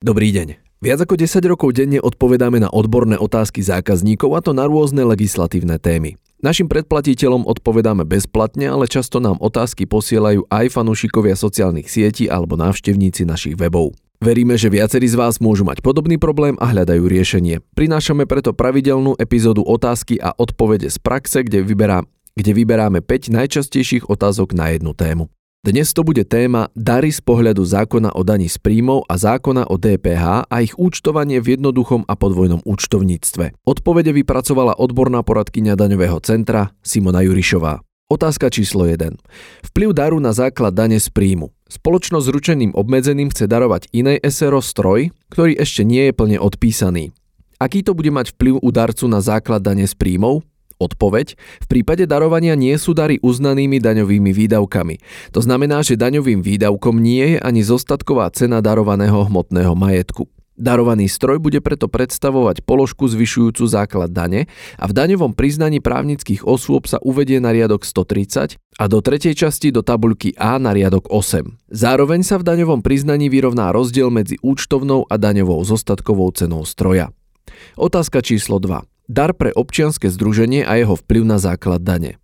Dobrý deň. Viac ako 10 rokov denne odpovedáme na odborné otázky zákazníkov a to na rôzne legislatívne témy. Našim predplatiteľom odpovedáme bezplatne, ale často nám otázky posielajú aj fanúšikovia sociálnych sietí alebo návštevníci našich webov. Veríme, že viacerí z vás môžu mať podobný problém a hľadajú riešenie. Prinášame preto pravidelnú epizódu otázky a odpovede z praxe, kde, vyberá, kde vyberáme 5 najčastejších otázok na jednu tému. Dnes to bude téma dary z pohľadu zákona o daní z príjmov a zákona o DPH a ich účtovanie v jednoduchom a podvojnom účtovníctve. Odpovede vypracovala odborná poradkyňa daňového centra Simona Jurišová. Otázka číslo 1. Vplyv daru na základ dane z príjmu. Spoločnosť s ručeným obmedzeným chce darovať inej SRO stroj, ktorý ešte nie je plne odpísaný. Aký to bude mať vplyv u darcu na základ dane z príjmov? Odpoveď. V prípade darovania nie sú dary uznanými daňovými výdavkami. To znamená, že daňovým výdavkom nie je ani zostatková cena darovaného hmotného majetku. Darovaný stroj bude preto predstavovať položku zvyšujúcu základ dane a v daňovom priznaní právnických osôb sa uvedie na riadok 130 a do tretej časti do tabuľky A na riadok 8. Zároveň sa v daňovom priznaní vyrovná rozdiel medzi účtovnou a daňovou zostatkovou cenou stroja. Otázka číslo 2 dar pre občianske združenie a jeho vplyv na základ dane.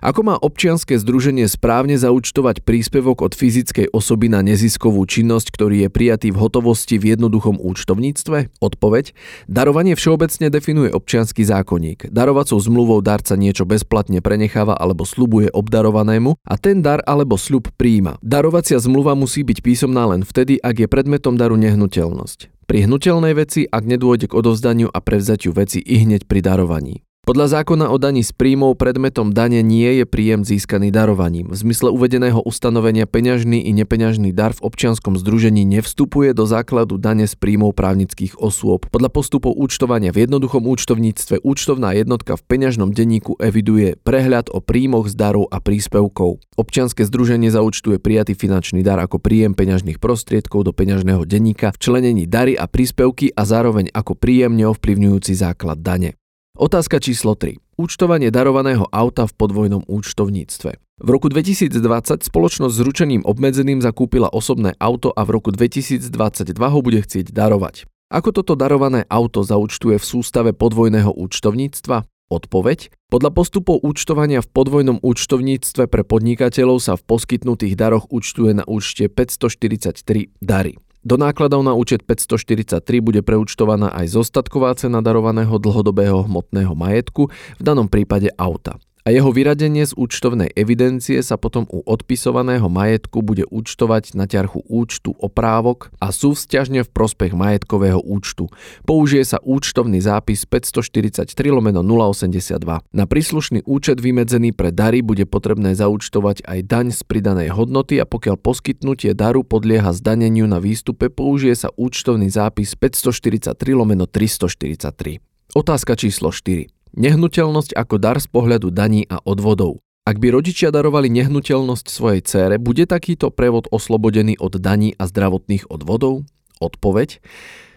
Ako má občianske združenie správne zaúčtovať príspevok od fyzickej osoby na neziskovú činnosť, ktorý je prijatý v hotovosti v jednoduchom účtovníctve? Odpoveď. Darovanie všeobecne definuje občiansky zákonník. Darovacou zmluvou darca niečo bezplatne prenecháva alebo slubuje obdarovanému a ten dar alebo sľub príjima. Darovacia zmluva musí byť písomná len vtedy, ak je predmetom daru nehnuteľnosť. Pri hnutelnej veci, ak nedôjde k odovzdaniu a prevzatiu veci i hneď pri darovaní. Podľa zákona o daní z príjmov predmetom dane nie je príjem získaný darovaním. V zmysle uvedeného ustanovenia peňažný i nepeňažný dar v občianskom združení nevstupuje do základu dane z príjmov právnických osôb. Podľa postupov účtovania v jednoduchom účtovníctve účtovná jednotka v peňažnom denníku eviduje prehľad o príjmoch z darov a príspevkov. Občianske združenie zaúčtuje prijatý finančný dar ako príjem peňažných prostriedkov do peňažného denníka v členení dary a príspevky a zároveň ako príjem neovplyvňujúci základ dane. Otázka číslo 3. Účtovanie darovaného auta v podvojnom účtovníctve. V roku 2020 spoločnosť s ručením obmedzeným zakúpila osobné auto a v roku 2022 ho bude chcieť darovať. Ako toto darované auto zaúčtuje v sústave podvojného účtovníctva? Odpoveď. Podľa postupov účtovania v podvojnom účtovníctve pre podnikateľov sa v poskytnutých daroch účtuje na účte 543 dary. Do nákladov na účet 543 bude preúčtovaná aj zostatková cena darovaného dlhodobého hmotného majetku, v danom prípade auta a jeho vyradenie z účtovnej evidencie sa potom u odpisovaného majetku bude účtovať na ťarchu účtu oprávok a sú vzťažne v prospech majetkového účtu. Použije sa účtovný zápis 543 lomeno 082. Na príslušný účet vymedzený pre dary bude potrebné zaúčtovať aj daň z pridanej hodnoty a pokiaľ poskytnutie daru podlieha zdaneniu na výstupe, použije sa účtovný zápis 543 lomeno 343. Otázka číslo 4. Nehnuteľnosť ako dar z pohľadu daní a odvodov. Ak by rodičia darovali nehnuteľnosť svojej cére, bude takýto prevod oslobodený od daní a zdravotných odvodov? Odpoveď.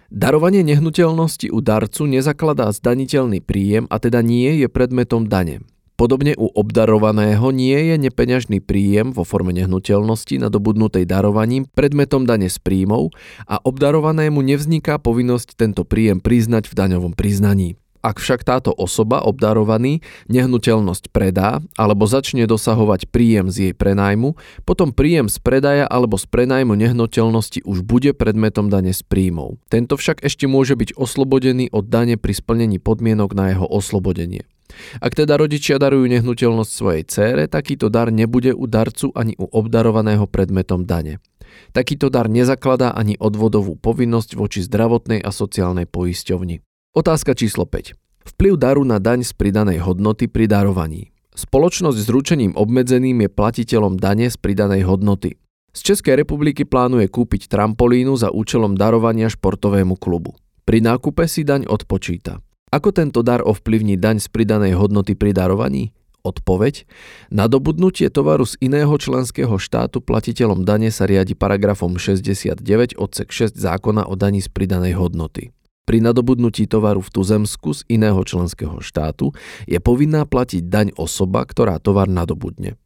Darovanie nehnuteľnosti u darcu nezakladá zdaniteľný príjem a teda nie je predmetom dane. Podobne u obdarovaného nie je nepeňažný príjem vo forme nehnuteľnosti nadobudnutej darovaním predmetom dane z príjmov a obdarovanému nevzniká povinnosť tento príjem priznať v daňovom priznaní. Ak však táto osoba obdarovaný nehnuteľnosť predá alebo začne dosahovať príjem z jej prenajmu, potom príjem z predaja alebo z prenajmu nehnuteľnosti už bude predmetom dane z príjmov. Tento však ešte môže byť oslobodený od dane pri splnení podmienok na jeho oslobodenie. Ak teda rodičia darujú nehnuteľnosť svojej cére, takýto dar nebude u darcu ani u obdarovaného predmetom dane. Takýto dar nezakladá ani odvodovú povinnosť voči zdravotnej a sociálnej poisťovni. Otázka číslo 5. Vplyv daru na daň z pridanej hodnoty pri darovaní. Spoločnosť s ručením obmedzeným je platiteľom dane z pridanej hodnoty. Z Českej republiky plánuje kúpiť trampolínu za účelom darovania športovému klubu. Pri nákupe si daň odpočíta. Ako tento dar ovplyvní daň z pridanej hodnoty pri darovaní? Odpoveď. Nadobudnutie tovaru z iného členského štátu platiteľom dane sa riadi paragrafom 69 odsek 6 zákona o daní z pridanej hodnoty. Pri nadobudnutí tovaru v tuzemsku z iného členského štátu je povinná platiť daň osoba, ktorá tovar nadobudne.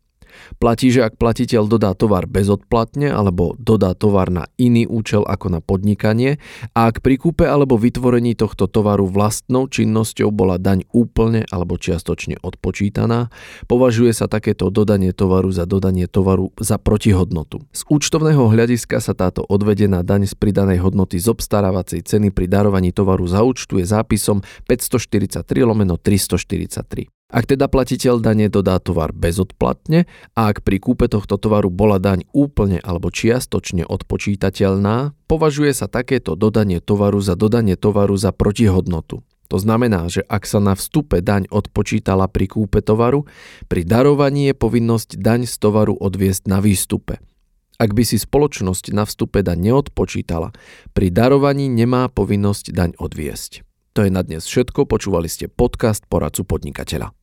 Platí, že ak platiteľ dodá tovar bezodplatne alebo dodá tovar na iný účel ako na podnikanie a ak pri kúpe alebo vytvorení tohto tovaru vlastnou činnosťou bola daň úplne alebo čiastočne odpočítaná, považuje sa takéto dodanie tovaru za dodanie tovaru za protihodnotu. Z účtovného hľadiska sa táto odvedená daň z pridanej hodnoty z obstarávacej ceny pri darovaní tovaru zaúčtuje zápisom 543 lomeno 343. Ak teda platiteľ dane dodá tovar bezodplatne a ak pri kúpe tohto tovaru bola daň úplne alebo čiastočne odpočítateľná, považuje sa takéto dodanie tovaru za dodanie tovaru za protihodnotu. To znamená, že ak sa na vstupe daň odpočítala pri kúpe tovaru, pri darovaní je povinnosť daň z tovaru odviesť na výstupe. Ak by si spoločnosť na vstupe daň neodpočítala, pri darovaní nemá povinnosť daň odviesť. To je na dnes všetko, počúvali ste podcast Poradcu podnikateľa.